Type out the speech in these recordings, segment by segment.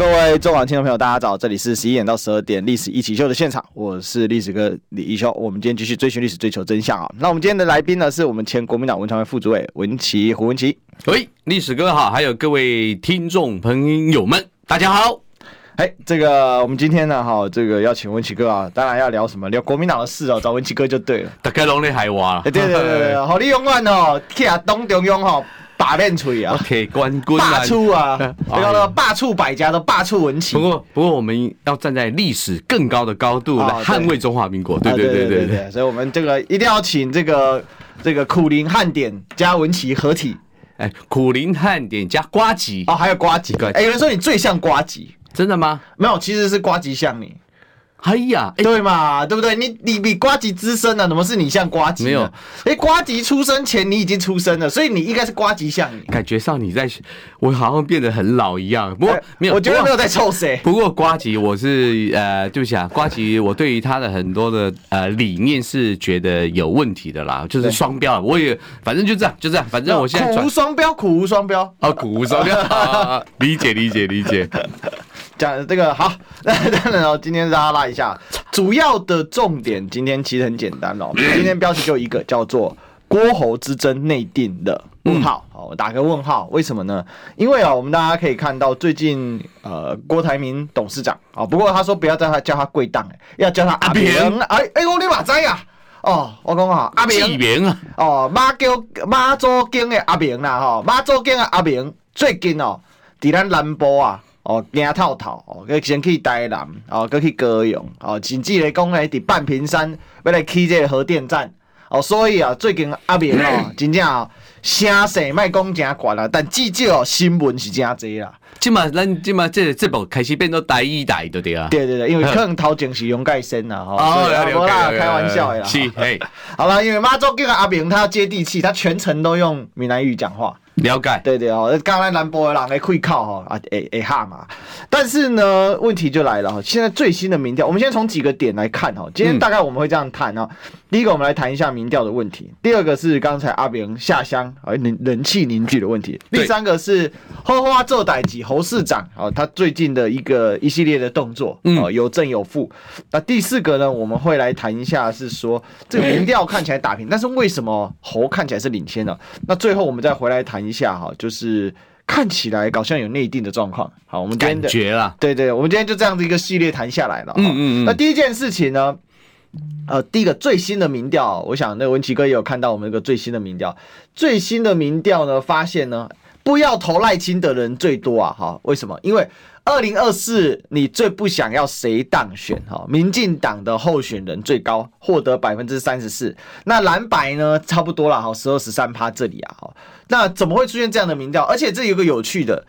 各位中广听众朋友，大家早！这里是十一点到十二点《历史一起秀》的现场，我是历史哥李一修。我们今天继续追寻历史，追求真相啊！那我们今天的来宾呢，是我们前国民党文传会副主委文琪胡文琪。喂，历史哥好，还有各位听众朋友们，大家好。哎，这个我们今天呢，哈，这个要请文琪哥啊，当然要聊什么？聊国民党的事哦，找文琪哥就对了。大概拢咧海挖。对对对对，好，你永远哦，去啊东中央哈。把练锤啊，OK，关关霸出啊，这个霸黜百家的霸黜文琦。不过，不过我们要站在历史更高的高度来捍卫中华民国。对对对对对，所以我们这个一定要请这个这个苦苓汉典加文琦合体。哎，苦苓汉典加瓜吉哦，还有瓜吉。哎，有人说你最像瓜吉，真的吗？没有，其实是瓜吉像你。哎呀，对嘛，对不对？你你比瓜吉资深了，怎么是你像瓜吉？没有，哎，瓜吉出生前你已经出生了，所以你应该是瓜吉像你。感觉上你在，我好像变得很老一样。不过没有，我觉得没有在臭谁。不过瓜吉，我是呃，对不起啊，瓜吉，我对于他的很多的呃理念是觉得有问题的啦，就是双标。我也反正就这样，就这样，反正我现在苦无双标，苦无双标啊，苦无双标，理解理解理解。讲这个好，那当然哦，今天是阿拉一下主要的重点。今天其实很简单哦，今天标题就一个叫做“郭侯之争内定”的问号。好，我打个问号，为什么呢？因为啊，我们大家可以看到最近呃，郭台铭董事长啊，不过他说不要叫他叫他贵党，要叫他阿扁。哎哎，我你马仔呀！哦，我讲哈，阿扁啊，哦，马叫马祖经的阿扁啦，哈，马祖经的阿扁最近哦，在咱南部啊。哦，惊透透哦，佮先去台南，哦，佮去高雄，哦，甚至来讲咧，伫半屏山要来起这个核电站，哦，所以啊，最近阿明哦，真正哦，声势莫讲诚悬啦，但至少新闻是诚侪啦。即嘛，咱即嘛，这个节目开始变做台语台，对对啊？对对对，因为 可能头前是用盖声啦，吼。哦，无啦，开玩笑的啦。是，嘿，好了，因为马祖经的阿明他接地气，他全程都用闽南语讲话。了解，对对哦，刚才南博的人来会靠哈啊，哎哎哈嘛，但是呢，问题就来了哈，现在最新的民调，我们先从几个点来看哈，今天大概我们会这样谈啊。第一个，我们来谈一下民调的问题；第二个是刚才阿炳下乡啊，人人气凝聚的问题；第三个是花花做代志侯市长啊，他最近的一个一系列的动作啊，有正有负。那第四个呢，我们会来谈一下，是说这个民调看起来打平，但是为什么侯看起来是领先的？那最后我们再回来谈一下哈，就是看起来好像有内定的状况。好，我们今天的感觉了，对对，我们今天就这样子一个系列谈下来了。嗯嗯嗯。那第一件事情呢？呃，第一个最新的民调，我想那文奇哥也有看到我们一个最新的民调。最新的民调呢，发现呢，不要投赖清的人最多啊！哈，为什么？因为二零二四你最不想要谁当选？哈，民进党的候选人最高获得百分之三十四，那蓝白呢，差不多了哈，十二十三趴这里啊，哈，那怎么会出现这样的民调？而且这有个有趣的，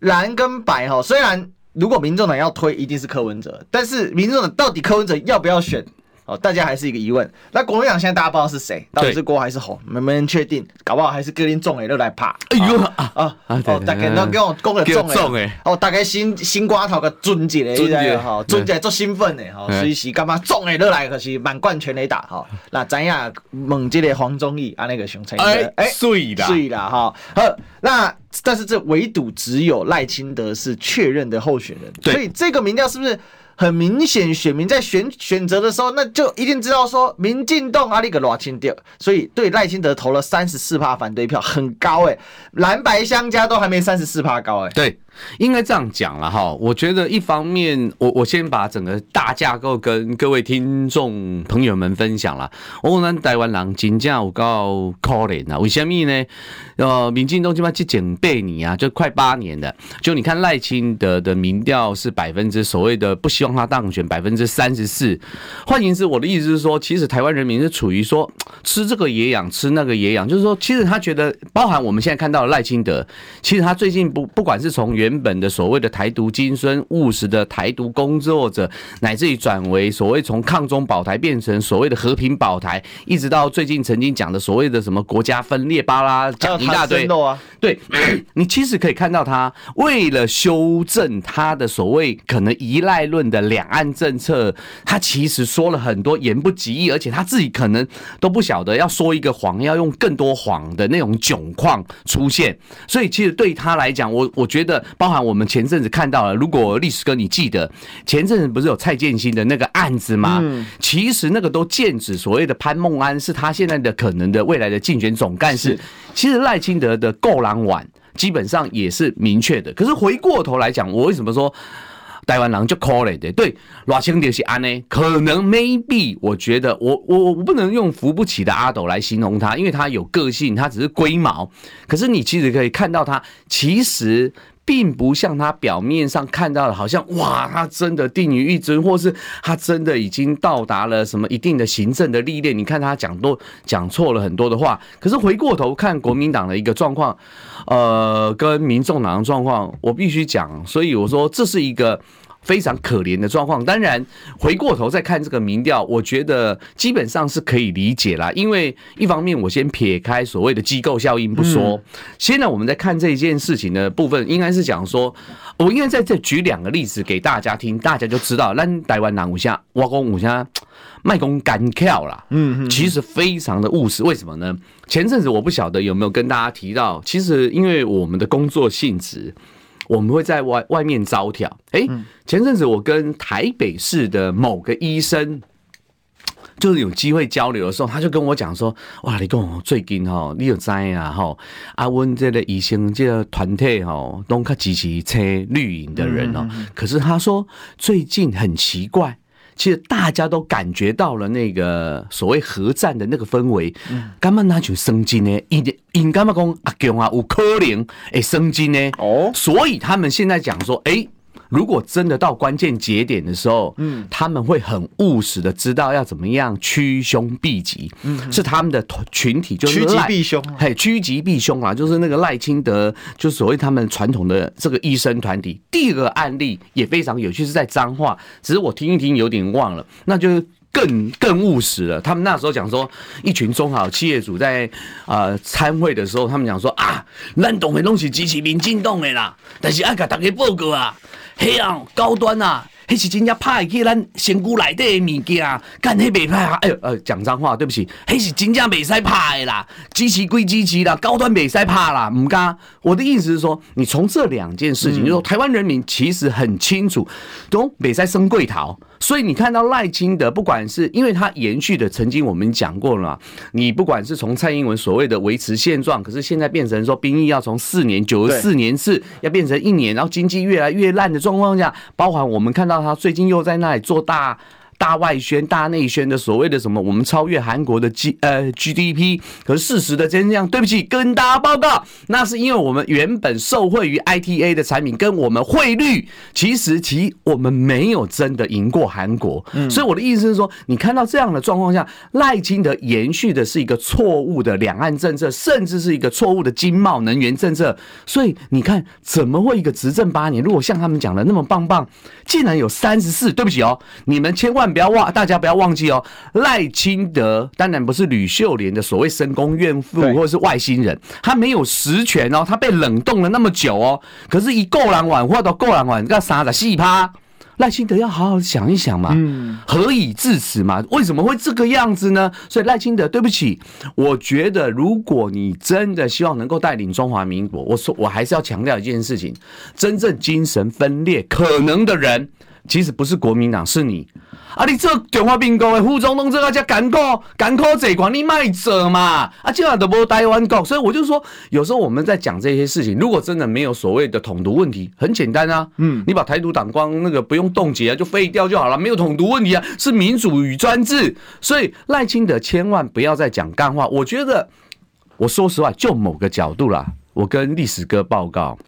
蓝跟白哈，虽然如果民众党要推，一定是柯文哲，但是民众党到底柯文哲要不要选？哦，大家还是一个疑问。那国民党现在大家不知道是谁，到底是郭还是侯，没没人确定。搞不好还是格林中诶都来怕。哎呦啊啊！哦，大家都给我讲个中诶。哦，大概新新瓜头个尊姐嘞，哈，尊姐做兴奋诶，哈，随时干嘛中诶都来，可是满贯全垒打哈。那咱呀猛这个黄忠义啊，那个熊成哎哎，碎啦碎啦哈。好，那但是这唯独只有赖清德是确认的候选人，所以这个民调是不是？很明显，选民在选选择的时候，那就一定知道说民进党阿里个罗清德，所以对赖清德投了三十四趴反对票，很高哎、蓝白相加都还没三十四趴高哎、对。应该这样讲了哈，我觉得一方面，我我先把整个大架构跟各位听众朋友们分享了。我们台湾人真正有够可怜啊，为什么呢？呃，民进党起码这几百年啊，就快八年的，就你看赖清德的民调是百分之所谓的不希望他当选百分之三十四。换言之，我的意思是说，其实台湾人民是处于说吃这个也养，吃那个也养，就是说，其实他觉得，包含我们现在看到的赖清德，其实他最近不不管是从原本的所谓的台独精神，务实的台独工作者，乃至于转为所谓从抗中保台变成所谓的和平保台，一直到最近曾经讲的所谓的什么国家分裂巴拉，讲一大堆。对，你其实可以看到他为了修正他的所谓可能依赖论的两岸政策，他其实说了很多言不及义，而且他自己可能都不晓得要说一个谎，要用更多谎的那种窘况出现。所以其实对他来讲，我我觉得，包含我们前阵子看到了，如果历史哥你记得，前阵子不是有蔡建新的那个案子吗？嗯，其实那个都剑指所谓的潘孟安是他现在的可能的未来的竞选总干事。其实赖清德的够狼碗基本上也是明确的，可是回过头来讲，我为什么说台湾人就可怜的？对，赖清德是安呢？可能 maybe 我觉得我我我不能用扶不起的阿斗来形容他，因为他有个性，他只是龟毛。可是你其实可以看到他其实。并不像他表面上看到的，好像哇，他真的定于一尊，或是他真的已经到达了什么一定的行政的历练。你看他讲多讲错了很多的话，可是回过头看国民党的一个状况，呃，跟民众党的状况，我必须讲，所以我说这是一个。非常可怜的状况。当然，回过头再看这个民调，我觉得基本上是可以理解啦。因为一方面，我先撇开所谓的机构效应不说，现在我们在看这一件事情的部分，应该是讲说，我应该在这举两个例子给大家听，大家就知道，咱台湾人有啥，我讲有啥，卖公干跳啦。嗯，其实非常的务实。为什么呢？前阵子我不晓得有没有跟大家提到，其实因为我们的工作性质。我们会在外外面招条。哎，前阵子我跟台北市的某个医生，就是有机会交流的时候，他就跟我讲说：“哇，你跟我最近哈，你有知啊哈？阿温这个医生这个团体哈，都较支持车绿营的人哦。可是他说最近很奇怪。”其实大家都感觉到了那个所谓核战的那个氛围，干嘛拿去生金呢？因因干嘛讲阿强啊，有可能诶生金呢？哦，所以他们现在讲说，诶。如果真的到关键节点的时候，嗯，他们会很务实的知道要怎么样趋凶避吉，嗯，是他们的群体，就是趋吉避凶，嘿，趋吉避凶啊，就是那个赖清德，就所谓他们传统的这个医生团体。第二个案例也非常有趣，是在彰化，只是我听一听有点忘了，那就更更务实了。他们那时候讲说，一群中小企业主在呃参会的时候，他们讲说啊，咱懂的东西支持民进党的啦，但是爱甲大家报告啊。嘿啊，高端啊，迄是真正歹去咱身躯内底的物件，干迄袂歹啊！哎呦，呃，讲脏话，对不起，迄是真正袂使拍的啦，支持归支持啦，高端袂使拍啦，唔敢。我的意思是说，你从这两件事情，就是说台湾人民其实很清楚，都袂使生贵桃。所以你看到赖清德，不管是因为他延续的，曾经我们讲过了，你不管是从蔡英文所谓的维持现状，可是现在变成说兵役要从四年九十四年次要变成一年，然后经济越来越烂的状况下，包含我们看到他最近又在那里做大。大外宣、大内宣的所谓的什么，我们超越韩国的 G 呃 GDP，可是事实的真相，对不起，跟大家报告，那是因为我们原本受惠于 ITA 的产品，跟我们汇率，其实其我们没有真的赢过韩国。嗯所以我的意思是说，你看到这样的状况下，赖清德延续的是一个错误的两岸政策，甚至是一个错误的经贸能源政策。所以你看，怎么会一个执政八年，如果像他们讲的那么棒棒，竟然有三十四？对不起哦，你们千万。不要忘，大家不要忘记哦。赖清德当然不是吕秀莲的所谓深宫怨妇，或者是外星人，他没有实权哦，他被冷冻了那么久哦。可是，一够人晚或者够人晚，要杀的细趴。赖清德要好好想一想嘛，嗯，何以至此嘛？为什么会这个样子呢？所以赖清德，对不起，我觉得如果你真的希望能够带领中华民国，我说我还是要强调一件事情：真正精神分裂可能的人，其实不是国民党，是你。啊！你做中华民国的副总统，这个叫艰苦，艰苦这关你卖者嘛？啊，今晚都无台湾国，所以我就说，有时候我们在讲这些事情，如果真的没有所谓的统独问题，很简单啊，嗯，你把台独党光那个不用冻结啊，就废掉就好了，没有统独问题啊，是民主与专制。所以赖清德千万不要再讲干话。我觉得，我说实话，就某个角度啦，我跟历史哥报告。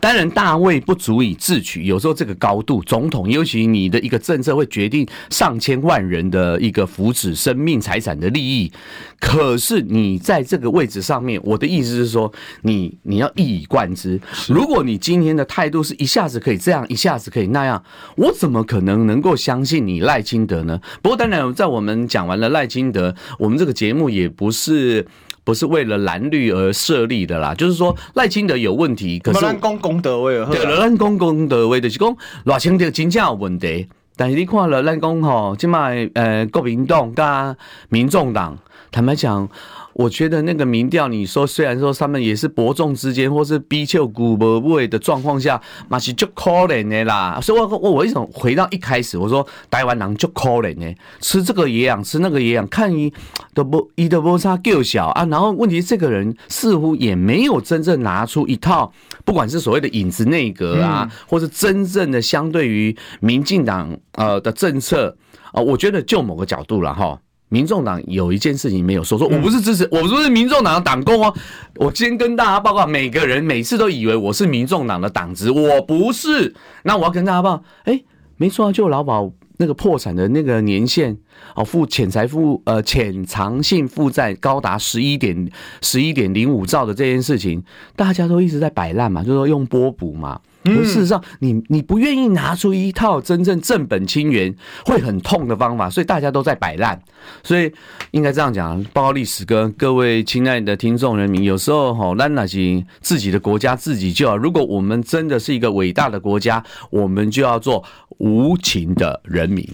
当然，大卫不足以自取。有时候这个高度，总统尤其你的一个政策会决定上千万人的一个福祉、生命、财产的利益。可是你在这个位置上面，我的意思是说，你你要一以贯之。如果你今天的态度是一下子可以这样，一下子可以那样，我怎么可能能够相信你赖清德呢？不过当然，在我们讲完了赖清德，我们这个节目也不是。不是为了蓝绿而设立的啦。就是说赖清德有问题，可是蓝公公德威尔，对，蓝公公德位就是讲赖清德真正有问题。但是你看了咱公吼，即卖呃国民党加民众党，坦白讲。我觉得那个民调，你说虽然说他们也是伯仲之间，或是比丘古伯位的状况下，嘛是就可怜的啦。所以我我我为什么回到一开始，我说台湾人就可怜呢？吃这个也养，吃那个也养，看一都不一都不差够小啊。然后问题，这个人似乎也没有真正拿出一套，不管是所谓的影子内阁啊，或是真正的相对于民进党呃的政策啊，我觉得就某个角度了哈。民众党有一件事情没有说，说我不是支持，我不是民众党的党工哦。我先跟大家报告，每个人每次都以为我是民众党的党职，我不是。那我要跟大家报告，哎，没错啊，就劳保那个破产的那个年限哦，负潜财富呃潜藏性负债高达十一点十一点零五兆的这件事情，大家都一直在摆烂嘛，就是说用波补嘛。可事实上，你你不愿意拿出一套真正正本清源、会很痛的方法，所以大家都在摆烂。所以应该这样讲，包括历史跟各位亲爱的听众人民，有时候吼，那那些自己的国家自己就要。如果我们真的是一个伟大的国家，我们就要做无情的人民。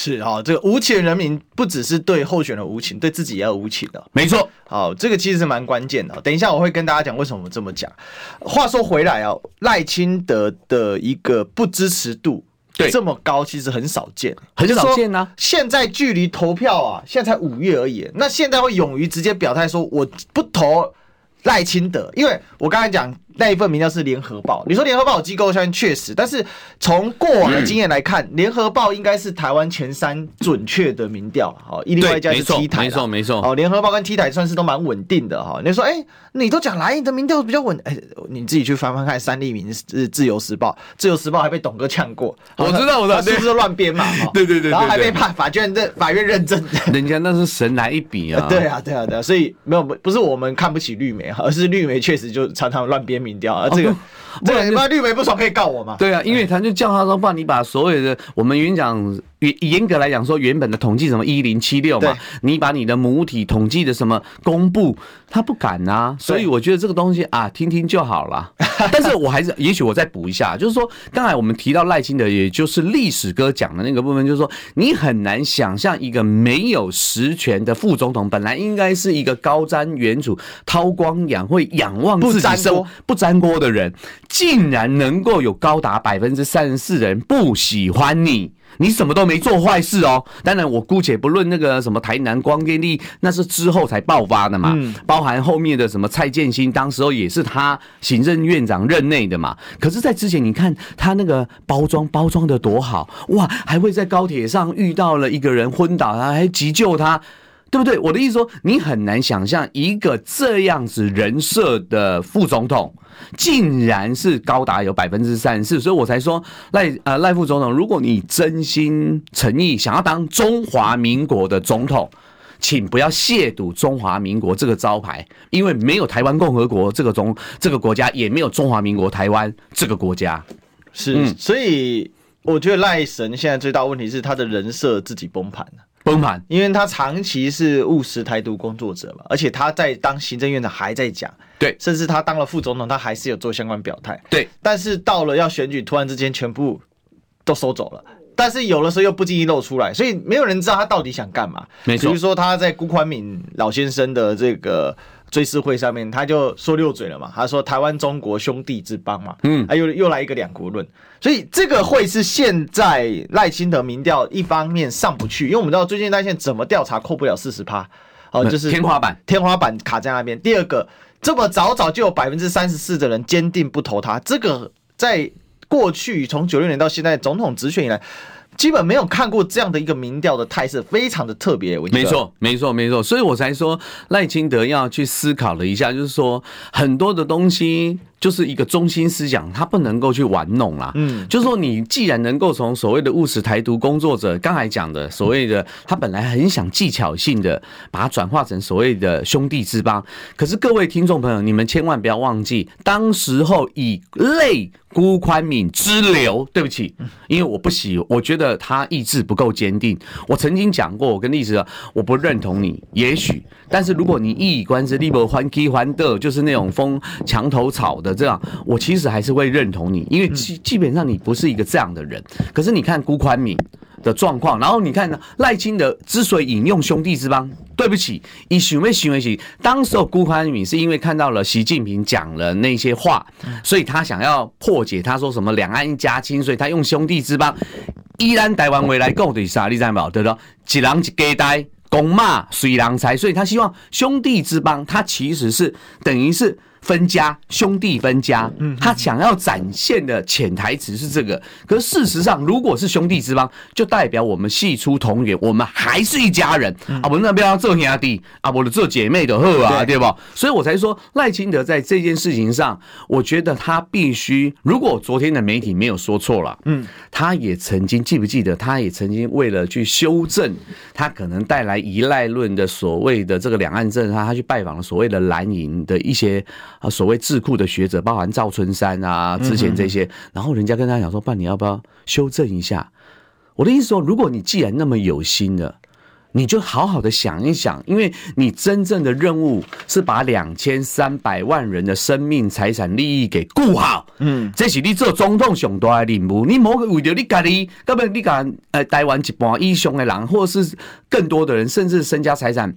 是哈，这个无情人民不只是对候选人无情，对自己也要无情的。没错，好，这个其实是蛮关键的。等一下我会跟大家讲为什么这么讲。话说回来啊，赖清德的一个不支持度对这么高，其实很少见，很少见呢。现在距离投票啊，现在才五月而已。那现在会勇于直接表态说我不投赖清德，因为我刚才讲。那一份民调是联合报，你说联合报有机构相信确实，但是从过往的经验来看，联合报应该是台湾前三准确的民调。好，另外一家是 T 台，没错没错。哦，联合报跟 T 台算是都蛮稳定的哈。你说，哎、欸，你都讲来你的民调比较稳，哎、欸，你自己去翻翻看，三立民是自由时报，自由时报还被董哥呛过，我知道我知道，是不是乱编嘛？对对对，然后还被判法院认法院认证，人家那是神来一笔啊。对啊对啊对啊，所以没有不是我们看不起绿媒，而是绿媒确实就常常乱编民调啊，这个。这个你妈绿媒不爽可以告我吗？对啊，因为他就叫他说，不然你把所有的我们原讲。严严格来讲说，原本的统计什么一零七六嘛，你把你的母体统计的什么公布，他不敢啊，所以我觉得这个东西啊，听听就好了。但是我还是，也许我再补一下，就是说，刚才我们提到赖清德，也就是历史哥讲的那个部分，就是说，你很难想象一个没有实权的副总统，本来应该是一个高瞻远瞩、韬光养晦、仰望自己生不沾锅的人，竟然能够有高达百分之三十四的人不喜欢你。你什么都没做坏事哦，当然我姑且不论那个什么台南光电力，那是之后才爆发的嘛，包含后面的什么蔡建新，当时候也是他行政院长任内的嘛。可是，在之前你看他那个包装包装的多好哇，还会在高铁上遇到了一个人昏倒，他还急救他，对不对？我的意思说，你很难想象一个这样子人设的副总统。竟然是高达有百分之三十四，所以我才说赖呃赖副总统，如果你真心诚意想要当中华民国的总统，请不要亵渎中华民国这个招牌，因为没有台湾共和国这个中这个国家，也没有中华民国台湾这个国家。是，所以我觉得赖神现在最大问题是他的人设自己崩盘了。崩盘，因为他长期是务实台独工作者嘛，而且他在当行政院长还在讲，对，甚至他当了副总统，他还是有做相关表态，对。但是到了要选举，突然之间全部都收走了，但是有的时候又不经意露出来，所以没有人知道他到底想干嘛。没错，比如说他在辜宽敏老先生的这个。追思会上面，他就说溜嘴了嘛。他说：“台湾中国兄弟之邦嘛。”嗯，啊，又又来一个两国论。所以这个会是现在赖清德民调一方面上不去，因为我们知道最近赖线怎么调查扣不了四十趴，哦，就是天花板，天花板卡在那边。第二个，这么早早就有百分之三十四的人坚定不投他，这个在过去从九六年到现在总统直选以来。基本没有看过这样的一个民调的态势，非常的特别。没错，没错，没错，所以我才说赖清德要去思考了一下，就是说很多的东西。就是一个中心思想，他不能够去玩弄啦。嗯，就是说，你既然能够从所谓的务实台独工作者刚才讲的所谓的，他本来很想技巧性的把它转化成所谓的兄弟之邦，可是各位听众朋友，你们千万不要忘记，当时候以类辜宽敏之流，对不起，因为我不喜，我觉得他意志不够坚定。我曾经讲过，我跟历史上我不认同你，也许，但是如果你一以贯之，立不欢 key 欢的，就是那种风墙头草的这样，我其实还是会认同你，因为基基本上你不是一个这样的人。可是你看辜宽敏的状况，然后你看呢，赖清德之所以引用兄弟之邦，对不起，以行为行为起，当时候辜宽敏是因为看到了习近平讲了那些话，所以他想要破解，他说什么两岸一家亲，所以他用兄弟之邦，依然台湾未来够的啥？你知道没有？对了，一人一家呆，公骂随郎才，所以他希望兄弟之邦，他其实是等于是。分家，兄弟分家，嗯他想要展现的潜台词是这个。可是事实上，如果是兄弟之邦，就代表我们系出同源，我们还是一家人啊！我们那边要做兄弟啊，我的做姐妹的好啊，对吧？所以我才说赖清德在这件事情上，我觉得他必须。如果昨天的媒体没有说错了，嗯，他也曾经记不记得？他也曾经为了去修正他可能带来依赖论的所谓的这个两岸政策，他去拜访了所谓的蓝营的一些。啊，所谓智库的学者，包含赵春山啊，之前这些，然后人家跟他讲说：“爸，你要不要修正一下？”我的意思说，如果你既然那么有心的，你就好好的想一想，因为你真正的任务是把两千三百万人的生命、财产、利益给顾好。嗯，这是你做总统上大的任务。你莫为了你家里，根本你敢呃台湾一半以上的人，或者是更多的人，甚至身家财产。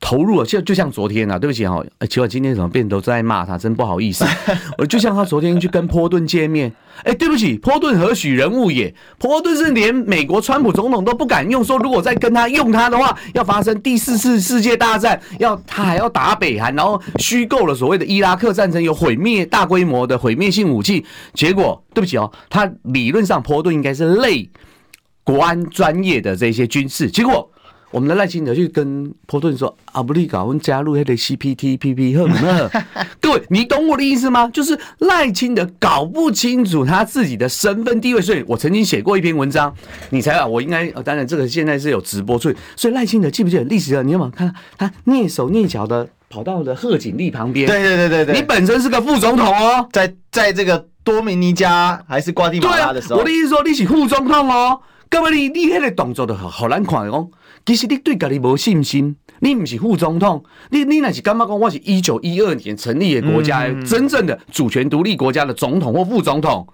投入了，就就像昨天啊，对不起哈，哎，奇怪，今天怎么变都在骂他，真不好意思。我就像他昨天去跟波顿见面，哎，对不起，波顿何许人物也？波顿是连美国川普总统都不敢用，说如果再跟他用他的话，要发生第四次世界大战，要他还要打北韩，然后虚构了所谓的伊拉克战争有毁灭大规模的毁灭性武器，结果对不起哦，他理论上波顿应该是类国安专业的这些军事，结果。我们的赖清德去跟波顿说：“阿布利搞，我们加入那个 CPTPP 好吗？” 各位，你懂我的意思吗？就是赖清德搞不清楚他自己的身份地位，所以我曾经写过一篇文章，你猜啊？我应该……当然，这个现在是有直播，所以所以赖清德记不记得历史的？你有没有看他蹑手蹑脚的跑到了贺锦丽旁边？对对对对对，你本身是个副总统哦，在在这个多米尼加还是瓜地马拉的时候，我的意思说你是副总统哦，各位你你那个动作的好好难看哦。其实你对家己无信心，你不是副总统，你你那是干嘛讲？我是一九一二年成立的国家，真正的主权独立国家的总统或副总统，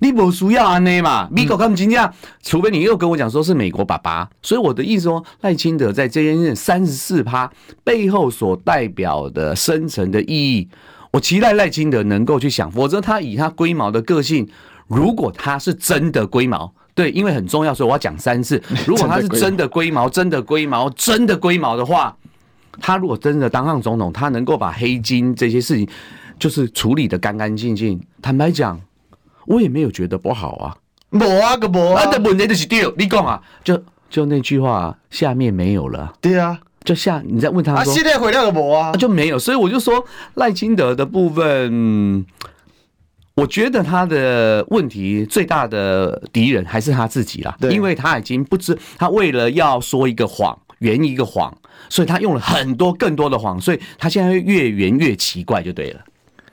你不需要安内嘛？美国他们今天，除非你又跟我讲说是美国爸爸，所以我的意思说，赖清德在这件任三十四趴背后所代表的深层的意义，我期待赖清德能够去想，否则他以他龟毛的个性，如果他是真的龟毛。对，因为很重要，所以我要讲三次。如果他是真的龟毛，真的龟毛，真的龟毛的话，他如果真的当上总统，他能够把黑金这些事情就是处理的干干净净。坦白讲，我也没有觉得不好啊。无啊，个无啊。的问题就是丢，你讲啊，就就那句话，下面没有了。对啊，就下你再问他说，啊，现在回到个没啊，就没有。所以我就说赖清德的部分。我觉得他的问题最大的敌人还是他自己啦，因为他已经不知他为了要说一个谎，圆一个谎，所以他用了很多更多的谎，所以他现在越圆越奇怪就对了。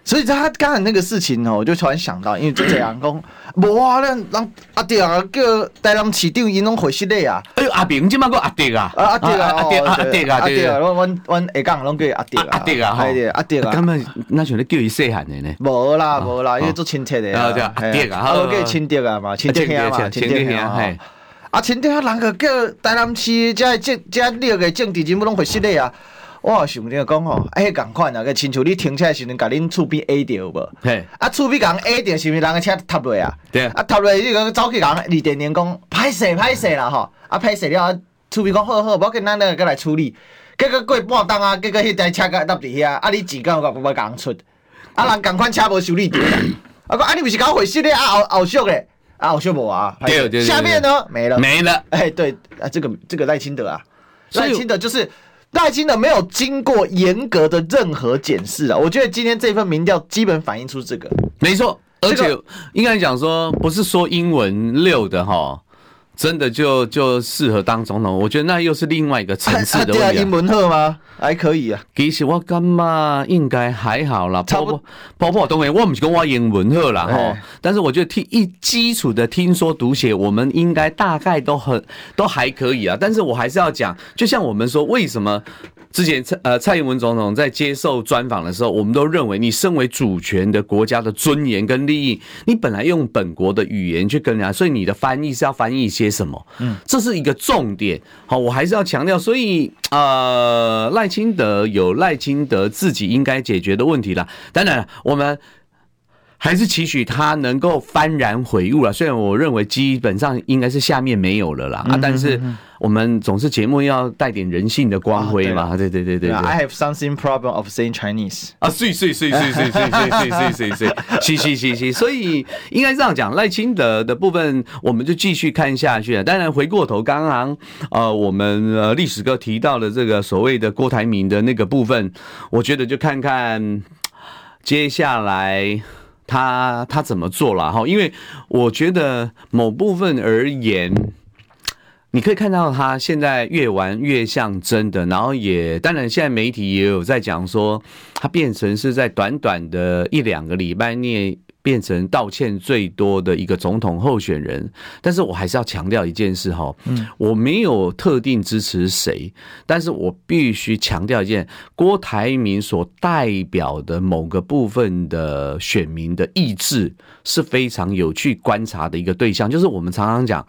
所以他刚才那个事情哦，我就突然想到，因为就这样讲，无啊，那让阿爹啊叫台南市长因拢回息嘞啊。哎呦，阿炳今嘛个阿爹啊，阿爹啊，阿爹阿爹啊，阿爹啊，阮阮阮下港拢叫阿爹啊，阿爹啊，系的阿爹啊。根本那像咧叫伊细汉的呢。无啦无啦，因为做亲戚的。啊对啊，阿爹啊，好叫亲爹啊嘛，亲爹兄嘛，亲爹兄啊。啊，亲爹人个叫台南市这政这六个政治人物拢回息嘞啊。我想着讲吼，哎，共款啊，个亲像你停车时阵，甲恁厝边 A 掉无？嘿，啊，厝边共 A 掉，是毋是人个车塌落啊？对啊，啊，塌落，你讲走去共二电员讲，歹势歹势啦吼，啊，歹势了，厝边讲好好，无要紧，咱两个来处理。结果过半钟啊，结果迄台车甲搭伫遐，啊，你钱敢有甲共出？啊，人共款车无修理掉，啊，讲啊，你毋是甲我回息咧？啊，后后续咧？啊，后续无啊？对对。下面呢？没了。没了。哎，对，啊，这个这个赖清德啊，赖清德就是。赖清德没有经过严格的任何检视啊，我觉得今天这份民调基本反映出这个，没错，而且应该讲说，不是说英文六的哈。真的就就适合当总统？我觉得那又是另外一个层次的问题、啊。对啊，英文好吗？还可以啊。其实我感觉应该还好啦。包括，包括东西，我不是跟我英文好啦哈。但是我觉得听一基础的听说读写，我们应该大概都很都还可以啊。但是我还是要讲，就像我们说，为什么？之前蔡呃蔡英文总统在接受专访的时候，我们都认为你身为主权的国家的尊严跟利益，你本来用本国的语言去跟人家，所以你的翻译是要翻译些什么？嗯，这是一个重点。好，我还是要强调，所以呃赖清德有赖清德自己应该解决的问题啦。当然，我们。还是期许他能够幡然悔悟了。虽然我认为基本上应该是下面没有了啦啊，但是我们总是节目要带点人性的光辉嘛。对对对对对。I have something problem of saying Chinese 啊，是是是是是是是是是是，是是是是。所以应该这样讲，赖清德的部分我们就继续看下去。当然回过头，刚刚呃我们呃历史哥提到的这个所谓的郭台铭的那个部分，我觉得就看看接下来。他他怎么做了哈？因为我觉得某部分而言，你可以看到他现在越玩越像真的，然后也当然现在媒体也有在讲说，他变成是在短短的一两个礼拜内。变成道歉最多的一个总统候选人，但是我还是要强调一件事哈，嗯，我没有特定支持谁，但是我必须强调一件，郭台铭所代表的某个部分的选民的意志是非常有趣观察的一个对象，就是我们常常讲，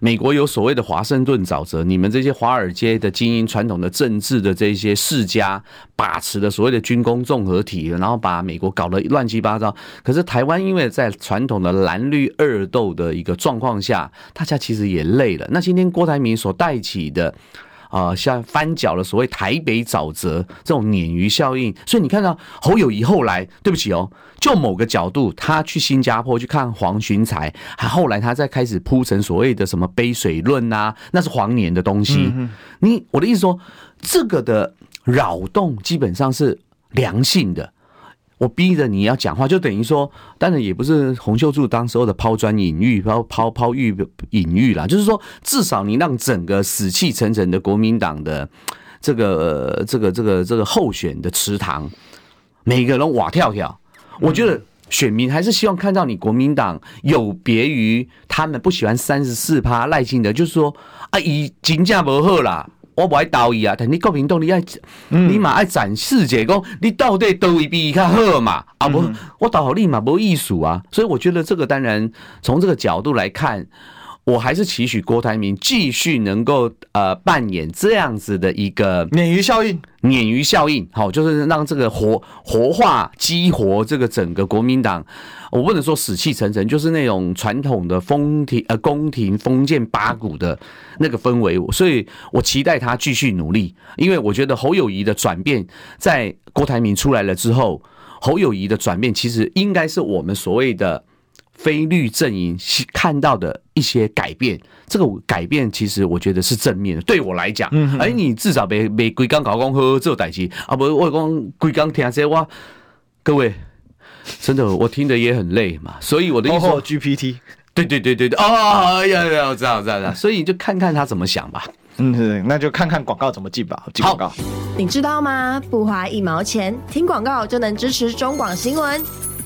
美国有所谓的华盛顿沼泽，你们这些华尔街的精英、传统的政治的这些世家把持的所谓的军工综合体，然后把美国搞得乱七八糟，可是台湾。因为在传统的蓝绿二斗的一个状况下，大家其实也累了。那今天郭台铭所带起的，啊，像翻搅了所谓台北沼泽这种鲶鱼效应，所以你看到侯友谊后来，对不起哦，就某个角度，他去新加坡去看黄循财，还后来他再开始铺成所谓的什么杯水论啊，那是黄年的东西。你我的意思说，这个的扰动基本上是良性的。我逼着你要讲话，就等于说，当然也不是洪秀柱当时候的抛砖引玉，抛抛抛玉引玉啦，就是说，至少你让整个死气沉沉的国民党的这个这个这个这个候选的池塘，每个人哇跳跳。我觉得选民还是希望看到你国民党有别于他们不喜欢三十四趴赖清德，就是说啊，以金价不好啦。我不爱道义啊，但你国民党你爱，你嘛爱展示者讲，你到底倒位比伊较好嘛？啊不，我倒好立马无意思啊，所以我觉得这个当然从这个角度来看。我还是期许郭台铭继续能够呃扮演这样子的一个鲶鱼效应，鲶鱼效应，好，就是让这个活活化激活这个整个国民党，我不能说死气沉沉，就是那种传统的宫廷呃宫廷封建八股的那个氛围，所以我期待他继续努力，因为我觉得侯友谊的转变在郭台铭出来了之后，侯友谊的转变其实应该是我们所谓的。非绿阵营看到的一些改变，这个改变其实我觉得是正面的。对我来讲，嗯哎，你至少别别规刚搞讲好做代志啊！不，我讲规刚听这话，各位真的我听的也很累嘛。所以我的意思说，GPT，对对对对对，哦，呀呀，我知道知道知道。所以就看看他怎么想吧。嗯，那就看看广告怎么进吧。进广告，你知道吗？不花一毛钱，听广告就能支持中广新闻。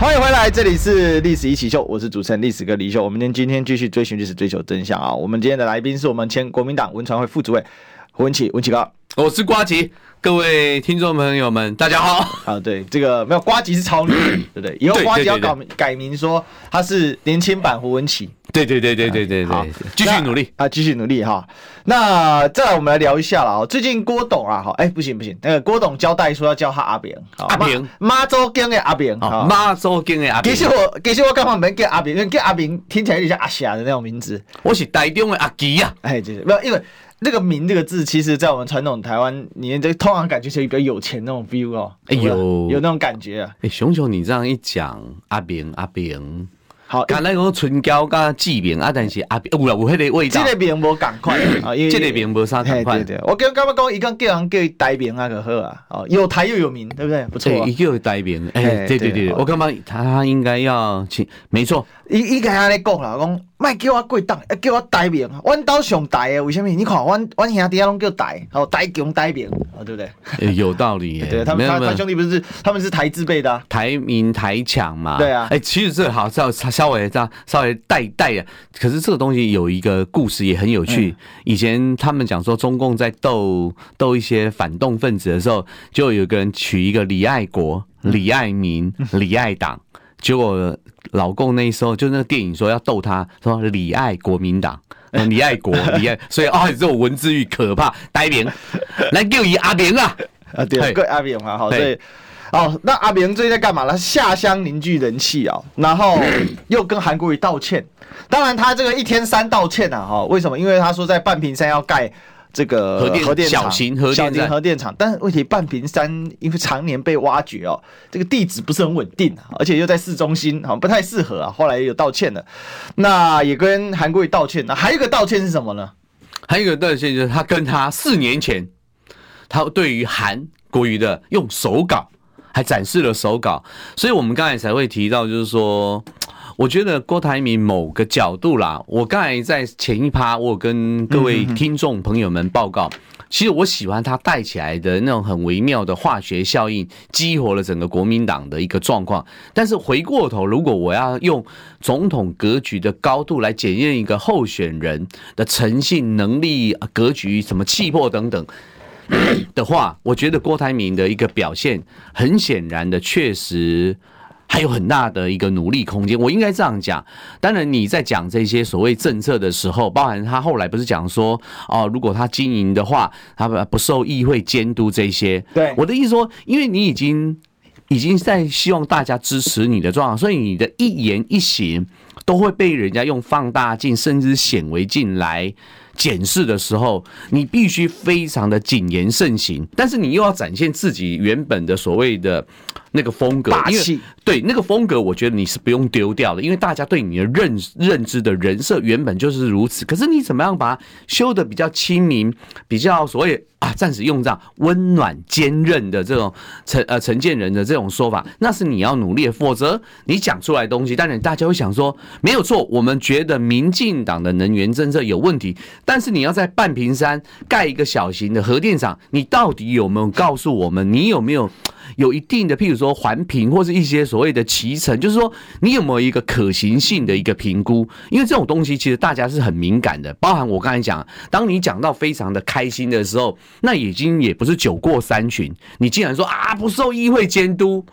欢迎回来，这里是历史一起秀，我是主持人历史哥李秀。我们今天继续追寻历史，追求真相啊！我们今天的来宾是我们前国民党文传会副主委胡文琦，文启哥，我是瓜吉，各位听众朋友们，大家好。啊，对，这个没有瓜吉是超女，对不对？以后瓜吉要改改名说他是年轻版胡文琪。对对对对对对对，继续努力啊，继续努力哈。那再来我们来聊一下啦。最近郭董啊，好，哎，不行不行，那个郭董交代说要叫他阿扁，阿扁，妈祖经的阿扁，妈祖经的阿扁。其实我其实我刚好没叫阿扁，因为叫阿扁听起来有点像阿霞的那种名字。我是台中的阿吉啊，哎，就是没有，因为那个“名”这个字，其实在我们传统台湾里面，这通常感觉是一个有钱那种 feel 哦。哎呦，有那种感觉啊。哎，熊熊，你这样一讲，阿炳，阿扁。好，刚才讲春娇跟志明啊，但是啊有啦，有迄个味道。这个名无共款啊，因为这个名无啥共款。我刚刚刚讲，伊讲叫人叫台名啊，就好啊。哦，有台又有名，对不对？不错。伊叫台名，哎，对对对，我感觉他应该要请，没错。伊伊个安尼讲啦，讲莫叫我贵党，叫我台名。阮兜上台的，为什么？你看，阮阮兄弟啊，拢叫台，哦，台强台名，哦，对不对？有道理。对，他们他兄弟不是，他们是台字辈的，台名台强嘛。对啊。哎，其实这好稍稍微这样稍微带带啊，可是这个东西有一个故事也很有趣。以前他们讲说，中共在斗斗一些反动分子的时候，就有个人取一个李爱国、李爱民、李爱党。结果老共那时候就那个电影说要逗他，说李爱国民党，李爱国，李爱，所以啊，这种文字狱可怕，呆明，来叫伊阿明啊，啊对，对阿明嘛，好，所以哦，那阿明最近在干嘛呢？下乡凝聚人气啊，然后 又跟韩国瑜道歉，当然他这个一天三道歉啊，哈，为什么？因为他说在半屏山要盖。这个核电厂，小型核电厂，但是问题半屏山因为常年被挖掘哦，这个地址不是很稳定，而且又在市中心，好像不太适合啊。后来也有道歉了，那也跟韩国瑜道歉。那还有一个道歉是什么呢？还有一个道歉就是他跟他四年前，他对于韩国瑜的用手稿还展示了手稿，所以我们刚才才会提到，就是说。我觉得郭台铭某个角度啦，我刚才在前一趴，我跟各位听众朋友们报告，其实我喜欢他带起来的那种很微妙的化学效应，激活了整个国民党的一个状况。但是回过头，如果我要用总统格局的高度来检验一个候选人的诚信、能力、格局、什么气魄等等的话，我觉得郭台铭的一个表现，很显然的确实。还有很大的一个努力空间，我应该这样讲。当然，你在讲这些所谓政策的时候，包含他后来不是讲说，哦，如果他经营的话，他不受议会监督这些。对，我的意思说，因为你已经已经在希望大家支持你的状况，所以你的一言一行都会被人家用放大镜甚至显微镜来检视的时候，你必须非常的谨言慎行，但是你又要展现自己原本的所谓的。那个风格，因为对那个风格，我觉得你是不用丢掉的，因为大家对你的认认知的人设原本就是如此。可是你怎么样把它修的比较亲民，比较所谓啊，暂时用这样温暖坚韧的这种陈呃陈建仁的这种说法，那是你要努力的。否则你讲出来的东西，当然大家会想说没有错，我们觉得民进党的能源政策有问题，但是你要在半屏山盖一个小型的核电厂，你到底有没有告诉我们，你有没有？有一定的，譬如说环评或是一些所谓的骑乘，就是说你有没有一个可行性的一个评估？因为这种东西其实大家是很敏感的，包含我刚才讲，当你讲到非常的开心的时候，那已经也不是酒过三巡，你竟然说啊不受议会监督，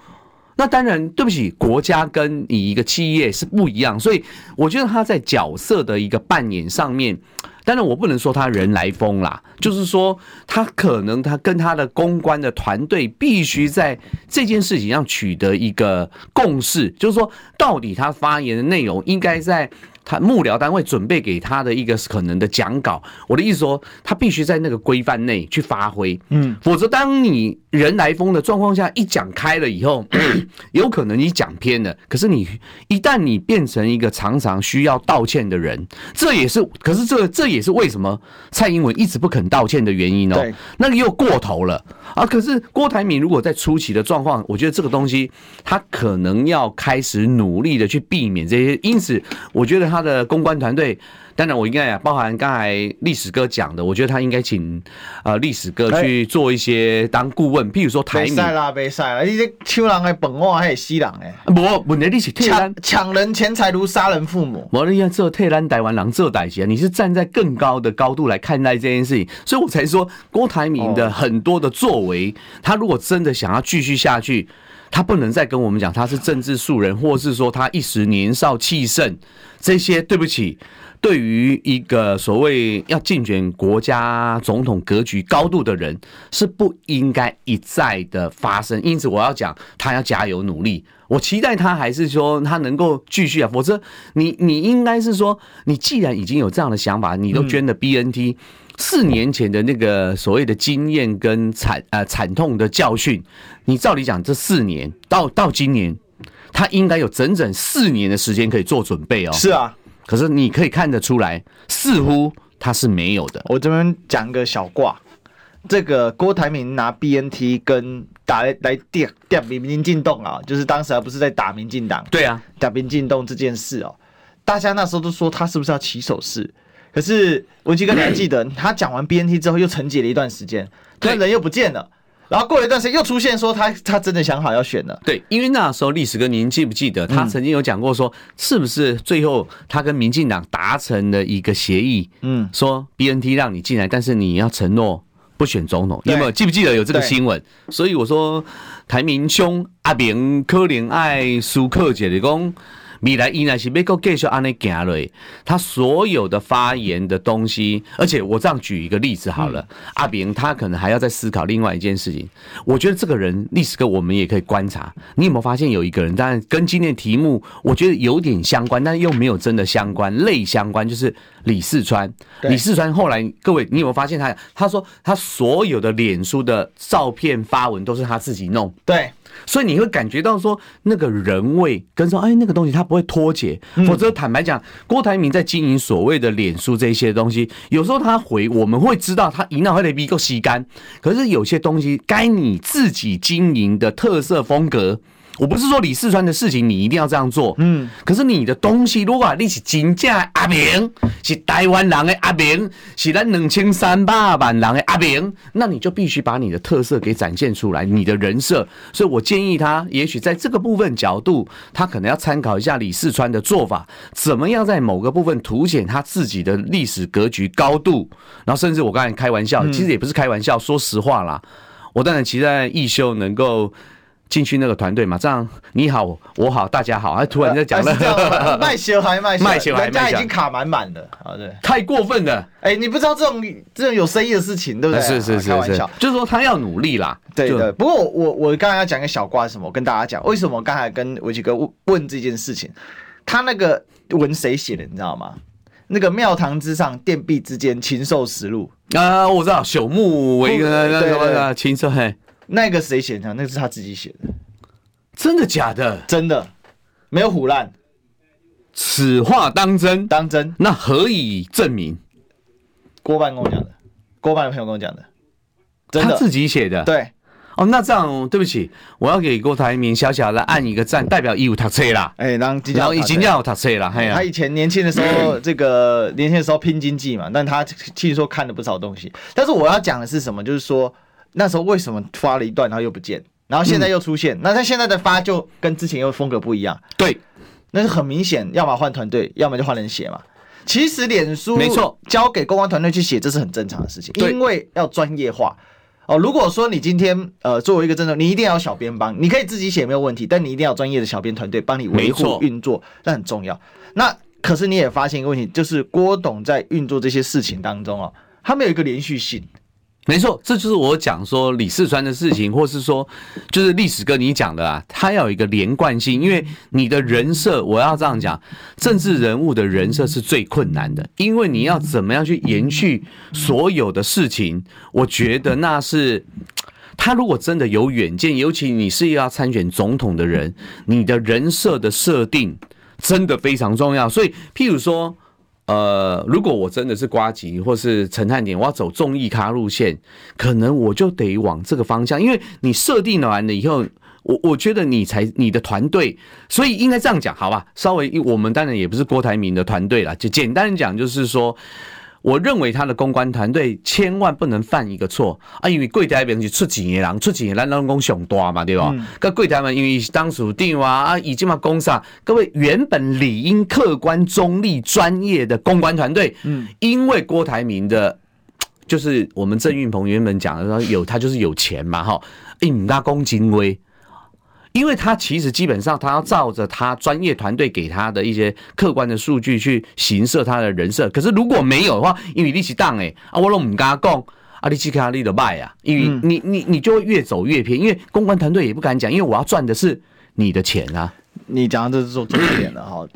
那当然对不起，国家跟你一个企业是不一样，所以我觉得他在角色的一个扮演上面。当然，我不能说他人来疯啦，就是说他可能他跟他的公关的团队必须在这件事情上取得一个共识，就是说到底他发言的内容应该在。他幕僚单位准备给他的一个可能的讲稿，我的意思说，他必须在那个规范内去发挥，嗯，否则当你人来疯的状况下一讲开了以后，有可能你讲偏了。可是你一旦你变成一个常常需要道歉的人，这也是，可是这这也是为什么蔡英文一直不肯道歉的原因哦。对，那个又过头了啊。可是郭台铭如果在初期的状况，我觉得这个东西他可能要开始努力的去避免这些，因此我觉得他。的公关团队，当然我应该啊，包含刚才历史哥讲的，我觉得他应该请呃历史哥去做一些当顾问，譬如说台。别赛啦，别赛啦！你这抢人的本我还是死人哎？不，问题你是抢抢人钱财如杀人父母。我你要做台湾人做代志，你是站在更高的高度来看待这件事情，所以我才说郭台铭的很多的作为，他如果真的想要继续下去。他不能再跟我们讲他是政治素人，或是说他一时年少气盛，这些对不起，对于一个所谓要竞选国家总统格局高度的人，是不应该一再的发生。因此，我要讲他要加油努力。我期待他还是说他能够继续啊，否则你你应该是说，你既然已经有这样的想法，你都捐了 BNT，四年前的那个所谓的经验跟惨呃惨痛的教训，你照理讲这四年到到今年，他应该有整整四年的时间可以做准备哦。是啊。可是你可以看得出来，似乎他是没有的。我这边讲个小卦，这个郭台铭拿 BNT 跟打来来电电民民进党啊，就是当时还不是在打民进党？对啊，打民进党这件事哦，大家那时候都说他是不是要起手式？可是文琦哥，你还记得他讲完 BNT 之后又沉寂了一段时间，突然人又不见了。然后过了一段时间，又出现说他他真的想好要选了。对，因为那时候历史哥，您记不记得他曾经有讲过说，是不是最后他跟民进党达成了一个协议？嗯，说 BNT 让你进来，但是你要承诺不选总统。有没有记不记得有这个新闻？所以我说台民兄阿明柯林爱苏克姐的功。未来依然是美国继续安尼行落，他所有的发言的东西，而且我这样举一个例子好了，阿炳他可能还要再思考另外一件事情。我觉得这个人历史课我们也可以观察，你有没有发现有一个人，当然跟今天的题目我觉得有点相关，但又没有真的相关，类相关就是李四川。李四川后来各位，你有没有发现他？他说他所有的脸书的照片发文都是他自己弄。对。所以你会感觉到说那个人味跟说，哎，那个东西它不会脱节。否则坦白讲，郭台铭在经营所谓的脸书这些东西，有时候他回我们会知道他一闹会得逼够吸干。可是有些东西该你自己经营的特色风格。我不是说李四川的事情你一定要这样做，嗯，可是你的东西，如果你是真正的阿明，是台湾人的阿明，是咱两千三百万人的阿明，那你就必须把你的特色给展现出来，你的人设。所以我建议他，也许在这个部分角度，他可能要参考一下李四川的做法，怎么样在某个部分凸显他自己的历史格局高度，然后甚至我刚才开玩笑，其实也不是开玩笑，说实话啦，我当然期待义修能够。进去那个团队嘛，这样你好我好大家好，还突然在讲了 卖鞋还卖卖血，人家已经卡满满的啊，对，太过分了，哎，你不知道这种这种有生意的事情，对不对？是是是，开玩笑，就是说他要努力啦，对对。不过我我刚才要讲个小瓜什么，我跟大家讲，为什么我刚才跟维基哥问问这件事情，他那个文谁写的，你知道吗？那个庙堂之上，殿壁之间，禽兽食禄啊，我知道，朽木为那个那个禽兽嘿。那个谁写的？那个是他自己写的，真的假的？真的，没有唬烂。此话当真？当真？那何以证明？郭办跟我讲的，郭办的朋友跟我讲的，真的，他自己写的。对，哦，那这样对不起，我要给郭台铭小小的按一个赞，代表义务读册啦。哎，然后已经要读册了。他以前年轻的时候，这个年轻的时候拼经济嘛，但他听说看了不少东西。但是我要讲的是什么？就是说。那时候为什么发了一段，然后又不见，然后现在又出现？嗯、那他现在的发就跟之前又风格不一样。对，那是很明显，要么换团队，要么就换人写嘛。其实脸书没错，交给公关团队去写，这是很正常的事情，因为要专业化。哦，如果说你今天呃作为一个政治，你一定要有小编帮，你可以自己写没有问题，但你一定要有专业的小编团队帮你维护运作，那很重要。那可是你也发现一个问题，就是郭董在运作这些事情当中哦，他没有一个连续性。没错，这就是我讲说李四川的事情，或是说就是历史哥你讲的啊，他要有一个连贯性，因为你的人设，我要这样讲，政治人物的人设是最困难的，因为你要怎么样去延续所有的事情，我觉得那是他如果真的有远见，尤其你是要参选总统的人，你的人设的设定真的非常重要，所以譬如说。呃，如果我真的是瓜吉或是陈汉典，我要走综艺咖路线，可能我就得往这个方向，因为你设定完了以后，我我觉得你才你的团队，所以应该这样讲，好吧？稍微我们当然也不是郭台铭的团队啦，就简单讲就是说。我认为他的公关团队千万不能犯一个错啊，因为柜台边是出钱的人，出钱的咱拢讲上大嘛，对吧？个柜台嘛，因为当属定啊啊，已经嘛公上，各位原本理应客观中立专业的公关团队，嗯，因为郭台铭的，就是我们郑运鹏原本讲的说有他就是有钱嘛，哈，哎，唔大公精微。因为他其实基本上他要照着他专业团队给他的一些客观的数据去形设他的人设。可是如果没有的话，因为你是当诶啊，我拢唔敢讲，啊，你去看你的卖啊，因为你你你就会越走越偏，因为公关团队也不敢讲，因为我要赚的是你的钱啊。你讲的这是说重点了哈，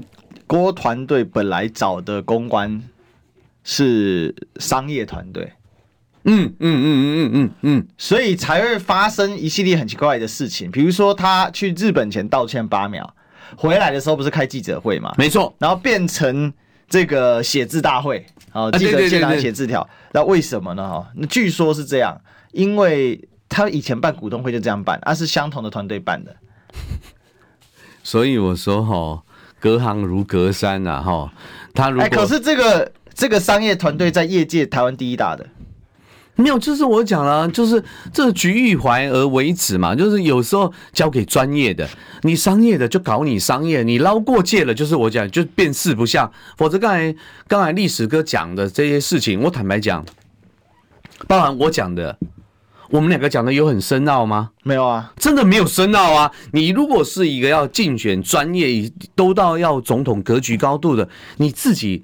郭团队本来找的公关是商业团队。嗯嗯嗯嗯嗯嗯嗯，所以才会发生一系列很奇怪的事情，比如说他去日本前道歉八秒，回来的时候不是开记者会嘛？没错，然后变成这个写字大会，哦，记者现场写字条，那为什么呢？哈，那据说是这样，因为他以前办股东会就这样办，而是相同的团队办的。所以我说哈，隔行如隔山啊，哈，他如果、可是这个这个商业团队在业界台湾第一大的。没有，就是我讲了，就是这局域怀而为止嘛，就是有时候交给专业的，你商业的就搞你商业，你捞过界了，就是我讲就变四不像。否则刚才刚才历史哥讲的这些事情，我坦白讲，包含我讲的，我们两个讲的有很深奥吗？没有啊，真的没有深奥啊。你如果是一个要竞选专业，都到要总统格局高度的，你自己。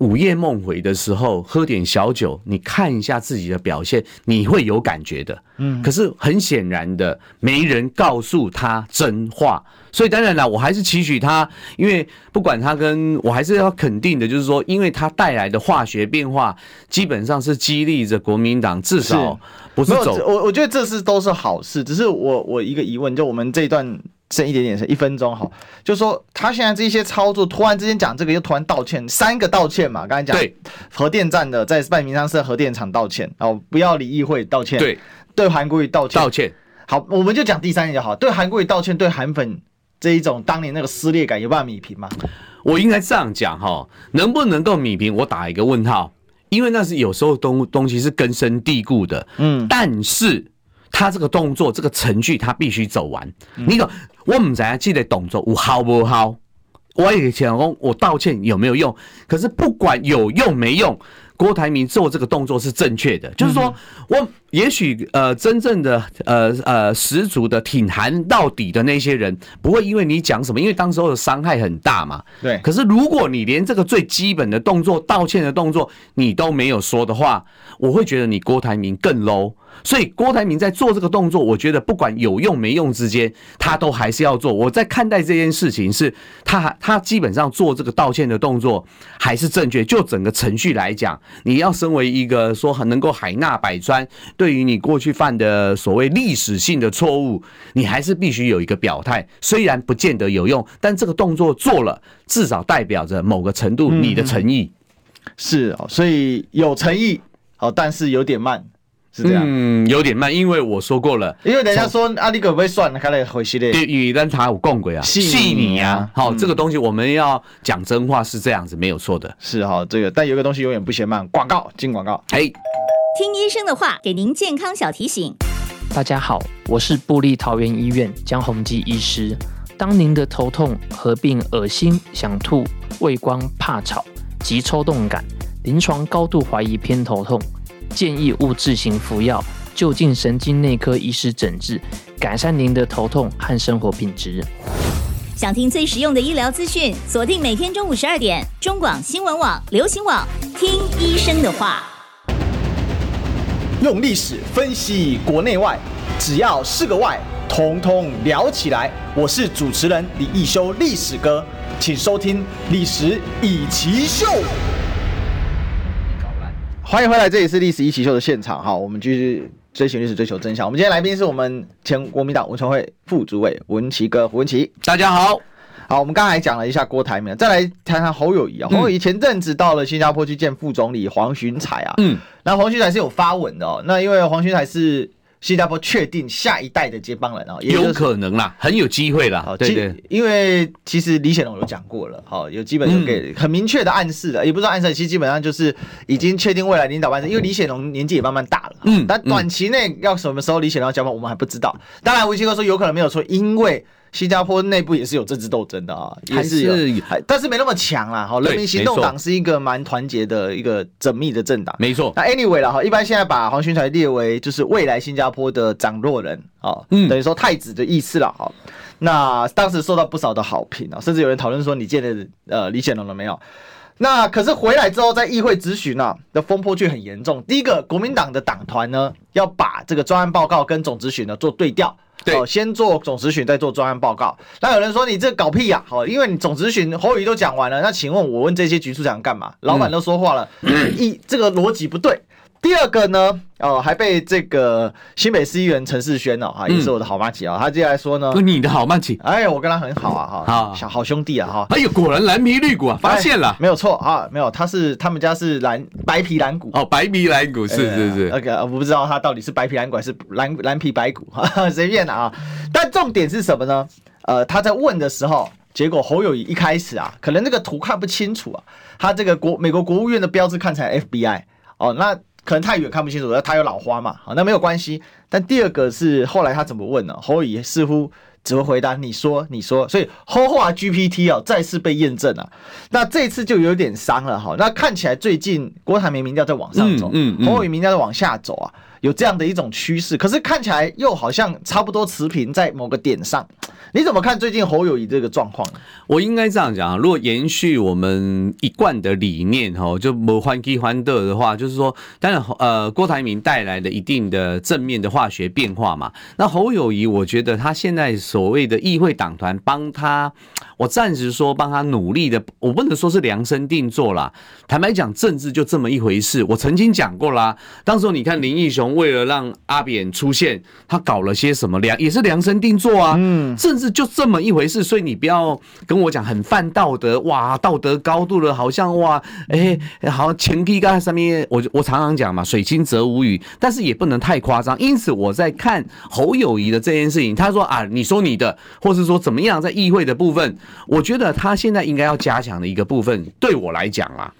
午夜梦回的时候，喝点小酒，你看一下自己的表现，你会有感觉的。嗯，可是很显然的，没人告诉他真话，所以当然了，我还是期许他，因为不管他跟我还是要肯定的，就是说，因为他带来的化学变化，基本上是激励着国民党，至少不是走。我我觉得这是都是好事，只是我我一个疑问，就我们这一段。剩一点点，剩一分钟好，就说他现在这些操作，突然之间讲这个，又突然道歉，三个道歉嘛，刚才讲。对。核电站的在半明山设核电厂道歉，哦，不要理议会道歉，对，对韩国瑜道歉，道歉，好，我们就讲第三点就好，对韩国瑜道歉，对韩粉这一种当年那个撕裂感有办法米平吗？我应该这样讲哈，能不能够米平，我打一个问号，因为那是有时候东东西是根深蒂固的，嗯，但是。他这个动作，这个程序，他必须走完。你讲我唔知啊，这个动作有好不好？我以前讲，我道歉有没有用？可是不管有用没用，郭台铭做这个动作是正确的。就是说我也许呃，真正的呃呃十足的挺韩到底的那些人，不会因为你讲什么，因为当时候的伤害很大嘛。对。可是如果你连这个最基本的动作，道歉的动作，你都没有说的话，我会觉得你郭台铭更 low。所以郭台铭在做这个动作，我觉得不管有用没用之间，他都还是要做。我在看待这件事情是，他他基本上做这个道歉的动作还是正确。就整个程序来讲，你要身为一个说很能够海纳百川，对于你过去犯的所谓历史性的错误，你还是必须有一个表态。虽然不见得有用，但这个动作做了，至少代表着某个程度你的诚意。是哦，所以有诚意哦，但是有点慢。是这样，嗯，有点慢，因为我说过了，因为人家说啊，你可不可以算，开来回系列，对，语言他有共轨啊，细你啊，好，这个东西我们要讲真话是这样子，没有错的，是哈，这个，但有一个东西永远不嫌慢，广告，进广告，哎，听医生的话，给您健康小提醒。大家好，我是布利桃园医院江宏基医师。当您的头痛合并恶心、想吐、畏光、怕吵及抽动感，临床高度怀疑偏头痛。建议勿自行服药，就近神经内科医师诊治，改善您的头痛和生活品质。想听最实用的医疗资讯，锁定每天中午十二点，中广新闻网、流行网，听医生的话。用历史分析国内外，只要是个“外”，统统聊起来。我是主持人李易修，历史哥，请收听《历史以奇秀》。欢迎回来，这里是历史一起秀的现场哈，我们继续追寻历史，追求真相。我们今天来宾是我们前国民党文传会副主委文奇哥胡文奇，大家好。好，我们刚才讲了一下郭台铭，再来谈谈侯友谊啊。侯友谊前阵子到了新加坡去见副总理黄循财啊，嗯，那黄循财是有发文的哦，那因为黄循财是。新加坡确定下一代的接班人啊，也有可能啦，很有机会啦。对对，因为其实李显龙有讲过了，好，有基本有给很明确的暗示的，也不是暗示，其实基本上就是已经确定未来领导班子。因为李显龙年纪也慢慢大了，嗯，但短期内要什么时候李显龙要交班，我们还不知道。当然，吴奇哥说有可能没有错，因为新加坡内部也是有政治斗争的啊，也是有，但是没那么强啦。哈，人民行动党是一个蛮团结的一个缜密的政党，没错。那 anyway 了哈，一般现在把黄循财列为就是未来新加坡的掌舵人啊，等于说太子的意思了哈。那当时受到不少的好评啊，甚至有人讨论说你见了呃李显龙了没有？那可是回来之后，在议会质询啊的风波却很严重。第一个，国民党的党团呢要把这个专案报告跟总质询呢做对调，对，哦，先做总咨询，再做专案报告。那有人说你这搞屁呀，好，因为你总咨询侯宇都讲完了，那请问我问这些局处长干嘛？老板都说话了，一、嗯、这个逻辑不对。第二个呢，哦，还被这个新北市议员陈世轩哦，哈，也是我的好妈吉啊，他接下来说呢，你的好妈吉，哎，我跟他很好啊，哈，好，小好兄弟啊，哈，哎呦，果然蓝皮绿骨啊，发现了，没有错啊，没有，他是他们家是蓝白皮蓝骨，哦，白皮蓝骨是是是，那个我不知道他到底是白皮蓝骨还是蓝蓝皮白骨，哈，随便的啊，但重点是什么呢？呃，他在问的时候，结果侯友宜一开始啊，可能那个图看不清楚啊，他这个国美国国务院的标志看起来 FBI 哦，那。可能太远看不清楚，他有老花嘛，好，那没有关系。但第二个是后来他怎么问呢？侯友宜似乎只会回答你说你说，所以后话 GPT 啊再次被验证了。那这次就有点伤了哈。那看起来最近郭台铭民调在往上走，嗯，侯友宜民调在往下走啊，有这样的一种趋势。可是看起来又好像差不多持平在某个点上。你怎么看最近侯友谊这个状况？我应该这样讲啊，如果延续我们一贯的理念哈，就不欢喜欢乐的话，就是说，当然呃，郭台铭带来了一定的正面的化学变化嘛。那侯友谊，我觉得他现在所谓的议会党团帮他，我暂时说帮他努力的，我不能说是量身定做啦。坦白讲，政治就这么一回事。我曾经讲过啦，当时候你看林义雄为了让阿扁出现，他搞了些什么量，也是量身定做啊。嗯，政治就这么一回事，所以你不要跟我讲很犯道德哇，道德高度了，好像哇，哎、好像前提在上面，我我常常讲嘛，水清则无鱼，但是也不能太夸张。因此我在看侯友宜的这件事情，他说啊，你说你的，或是说怎么样，在议会的部分，我觉得他现在应该要加强的一个部分，对我来讲啊。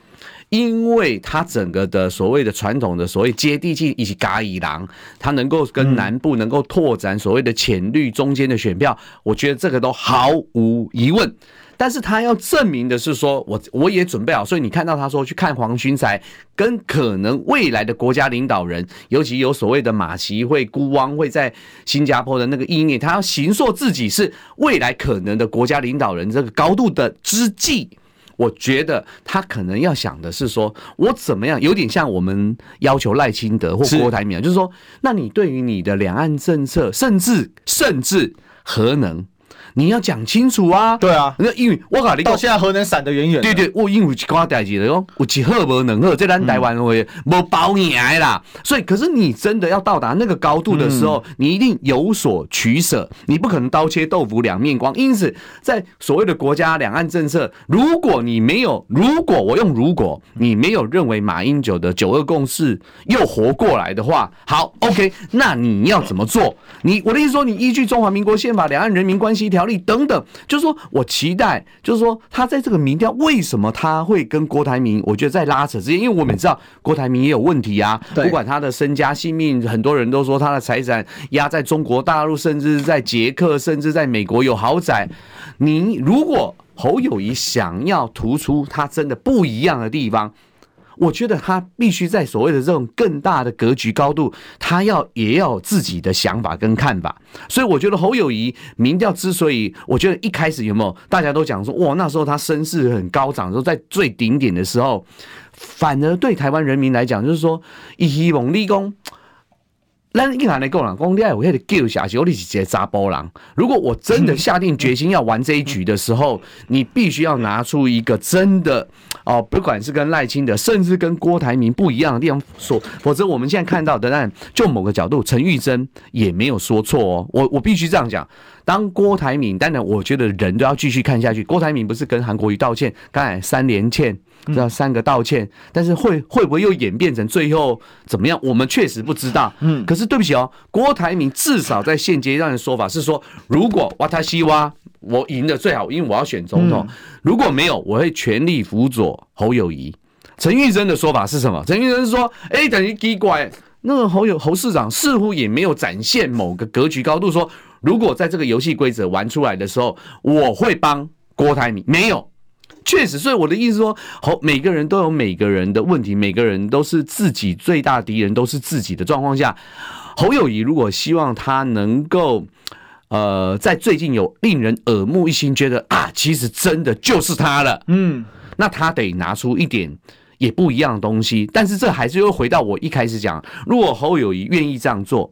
因为他整个的所谓的传统的所谓接地气以及嘎伊郎，他能够跟南部能够拓展所谓的浅绿中间的选票，我觉得这个都毫无疑问。但是他要证明的是说，我我也准备好，所以你看到他说去看黄循财，跟可能未来的国家领导人，尤其有所谓的马习会、孤汪会在新加坡的那个意念，他要形塑自己是未来可能的国家领导人这个高度的之际。我觉得他可能要想的是说，我怎么样，有点像我们要求赖清德或郭台铭，就是说，那你对于你的两岸政策，甚至甚至核能。你要讲清楚啊！对啊，那因为我靠你讲，到现在核能闪得远远。对对，我因为一寡代志的哟，有几赫无能赫，这咱台湾会无包你挨啦。所以，可是你真的要到达那个高度的时候，你一定有所取舍，你不可能刀切豆腐两面光。因此，在所谓的国家两岸政策，如果你没有，如果我用如果你没有认为马英九的九二共识又活过来的话，好，OK，那你要怎么做？你我的意思说，你依据中华民国宪法、两岸人民关系条。条例等等，就是说我期待，就是说他在这个民调，为什么他会跟郭台铭？我觉得在拉扯之间，因为我们知道郭台铭也有问题啊，不管他的身家性命，很多人都说他的财产压在中国大陆，甚至在捷克，甚至在美国有豪宅。你如果侯友谊想要突出他真的不一样的地方。我觉得他必须在所谓的这种更大的格局高度，他要也要有自己的想法跟看法。所以我觉得侯友谊民调之所以，我觉得一开始有没有大家都讲说，哇，那时候他声势很高涨，说在最顶点的时候，反而对台湾人民来讲，就是说，希望立功。那你看来讲啦，讲你爱有迄个救下去，你是一个查甫人。如果我真的下定决心要玩这一局的时候，你必须要拿出一个真的哦，不管是跟赖清德，甚至跟郭台铭不一样的地方说，否则我们现在看到的，但就某个角度，陈玉珍也没有说错哦。我我必须这样讲。当郭台铭，当然我觉得人都要继续看下去。郭台铭不是跟韩国瑜道歉，刚才三连欠。这三个道歉，但是会会不会又演变成最后怎么样？我们确实不知道。嗯，可是对不起哦，郭台铭至少在现阶段的说法是说，如果瓦塔西哇我赢的最好，因为我要选总统。如果没有，我会全力辅佐侯友谊。陈玉珍的说法是什么？陈玉珍是说，诶，等于奇怪，那个侯友侯市长似乎也没有展现某个格局高度说。如果在这个游戏规则玩出来的时候，我会帮郭台铭，没有。确实，所以我的意思说，好，每个人都有每个人的问题，每个人都是自己最大敌人，都是自己的状况下，侯友谊如果希望他能够，呃，在最近有令人耳目一新，觉得啊，其实真的就是他了，嗯，那他得拿出一点也不一样的东西，但是这还是又回到我一开始讲，如果侯友谊愿意这样做。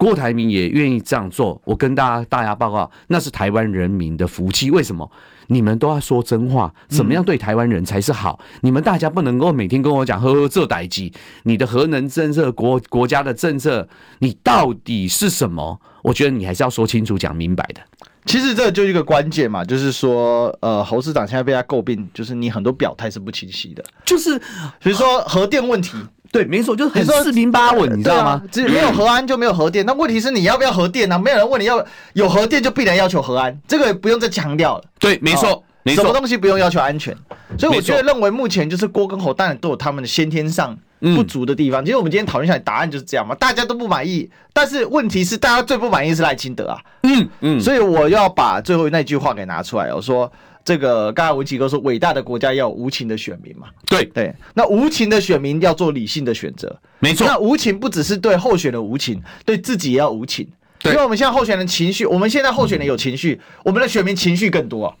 郭台铭也愿意这样做，我跟大家大家报告，那是台湾人民的福气。为什么？你们都要说真话，怎么样对台湾人才是好？嗯、你们大家不能够每天跟我讲呵呵这歹机，你的核能政策、国国家的政策，你到底是什么？我觉得你还是要说清楚、讲明白的。其实这就一个关键嘛，就是说，呃，侯市长现在被他诟病，就是你很多表态是不清晰的，就是比如说核电问题。对，没错，就是很四平八稳，你知道吗？只没有核安就没有核电。那问题是你要不要核电呢？没有人问你要有核电就必然要求核安，这个也不用再强调了。对，没错，没错，什么东西不用要求安全？所以我觉得认为目前就是郭跟侯当然都有他们的先天上不足的地方。其实我们今天讨论下来，答案就是这样嘛，大家都不满意。但是问题是，大家最不满意是赖清德啊。嗯嗯，所以我要把最后那句话给拿出来，我说。这个刚才文奇哥说，伟大的国家要有无情的选民嘛？对对，那无情的选民要做理性的选择，没错。那无情不只是对候选人无情，对自己也要无情。对，因为我们现在候选人情绪，我们现在候选人有情绪，我们的选民情绪更多，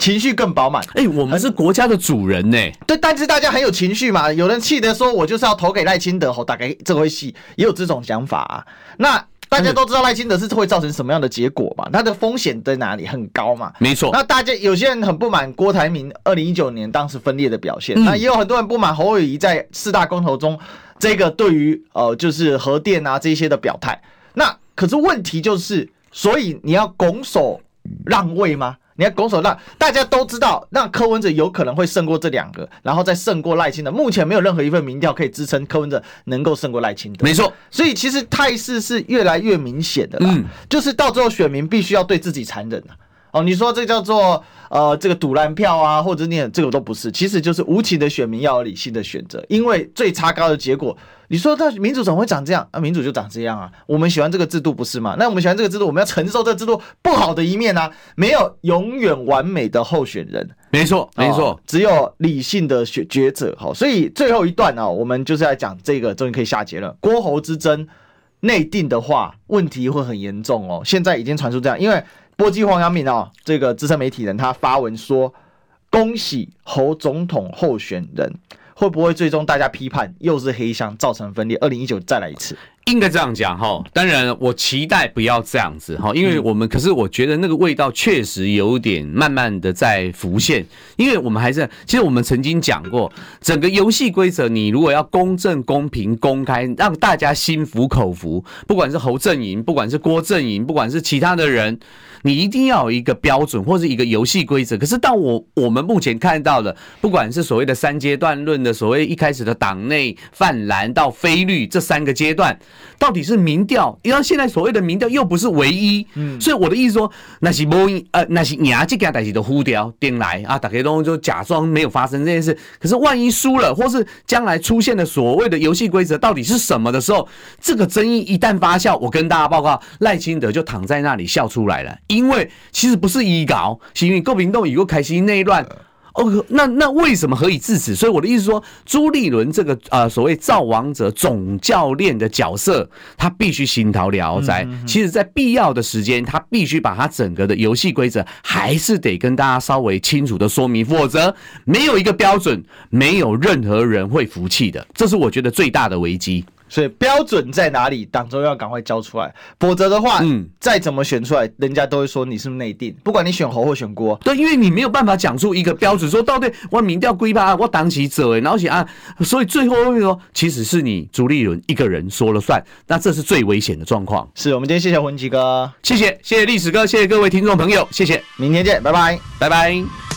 情绪更饱满。哎，我们是国家的主人呢。对，但是大家很有情绪嘛，有人气得说，我就是要投给赖清德，吼，大概这回戏也有这种想法啊。那。大家都知道赖清德是会造成什么样的结果嘛？他的风险在哪里？很高嘛？没错。那大家有些人很不满郭台铭二零一九年当时分裂的表现，嗯、那也有很多人不满侯友谊在四大公投中这个对于呃就是核电啊这些的表态。那可是问题就是，所以你要拱手让位吗？你要拱手让大家都知道，让柯文哲有可能会胜过这两个，然后再胜过赖清德。目前没有任何一份民调可以支撑柯文哲能够胜过赖清德。没错，所以其实态势是越来越明显的啦。嗯，就是到最后选民必须要对自己残忍哦，你说这叫做呃这个赌烂票啊，或者你这个都不是，其实就是无情的选民要有理性的选择，因为最差高的结果。你说这民主怎么会长这样啊？民主就长这样啊！我们喜欢这个制度不是吗？那我们喜欢这个制度，我们要承受这个制度不好的一面啊！没有永远完美的候选人，没错，没错，哦，只有理性的选抉择。好，所以最后一段啊，我们就是要讲这个，终于可以下结论。郭侯之争内定的话，问题会很严重哦。现在已经传出这样，因为波基黄阳明啊，这个资深媒体人他发文说，恭喜侯总统候选人。会不会最终大家批判又是黑箱造成分裂？二零一九再来一次，应该这样讲哈。当然，我期待不要这样子哈，因为我们可是我觉得那个味道确实有点慢慢的在浮现。因为我们还是，其实我们曾经讲过，整个游戏规则，你如果要公正、公平、公开，让大家心服口服，不管是侯阵营，不管是郭阵营，不管是其他的人。你一定要有一个标准或者一个游戏规则。可是，到我我们目前看到的，不管是所谓的三阶段论的所谓一开始的党内泛蓝到非绿这三个阶段，到底是民调？因为现在所谓的民调又不是唯一，嗯，所以我的意思说，那是某呃，那是牙这件代志的呼调定来啊，大家都就假装没有发生这件事。可是万一输了，或是将来出现的所谓的游戏规则到底是什么的时候，这个争议一旦发酵，我跟大家报告，赖清德就躺在那里笑出来了。因为其实不是医搞，是因为郭屏东以后开心内乱。哦，那那为什么何以至此？所以我的意思说，朱立伦这个呃所谓造王者总教练的角色，他必须心头了解。其实，在必要的时间，他必须把他整个的游戏规则，还是得跟大家稍微清楚的说明，否则没有一个标准，没有任何人会服气的。这是我觉得最大的危机。所以标准在哪里？党中央赶快交出来，否则的话，嗯，再怎么选出来，人家都会说你是不是内定。不管你选侯或选郭，对，因为你没有办法讲出一个标准，说到底我民调归吧，我党旗者哎，然后写啊，所以最后会说，其实是你朱立伦一个人说了算，那这是最危险的状况。是我们今天谢谢文吉哥，谢谢谢谢历史哥，谢谢各位听众朋友，谢谢，明天见，拜拜，拜拜。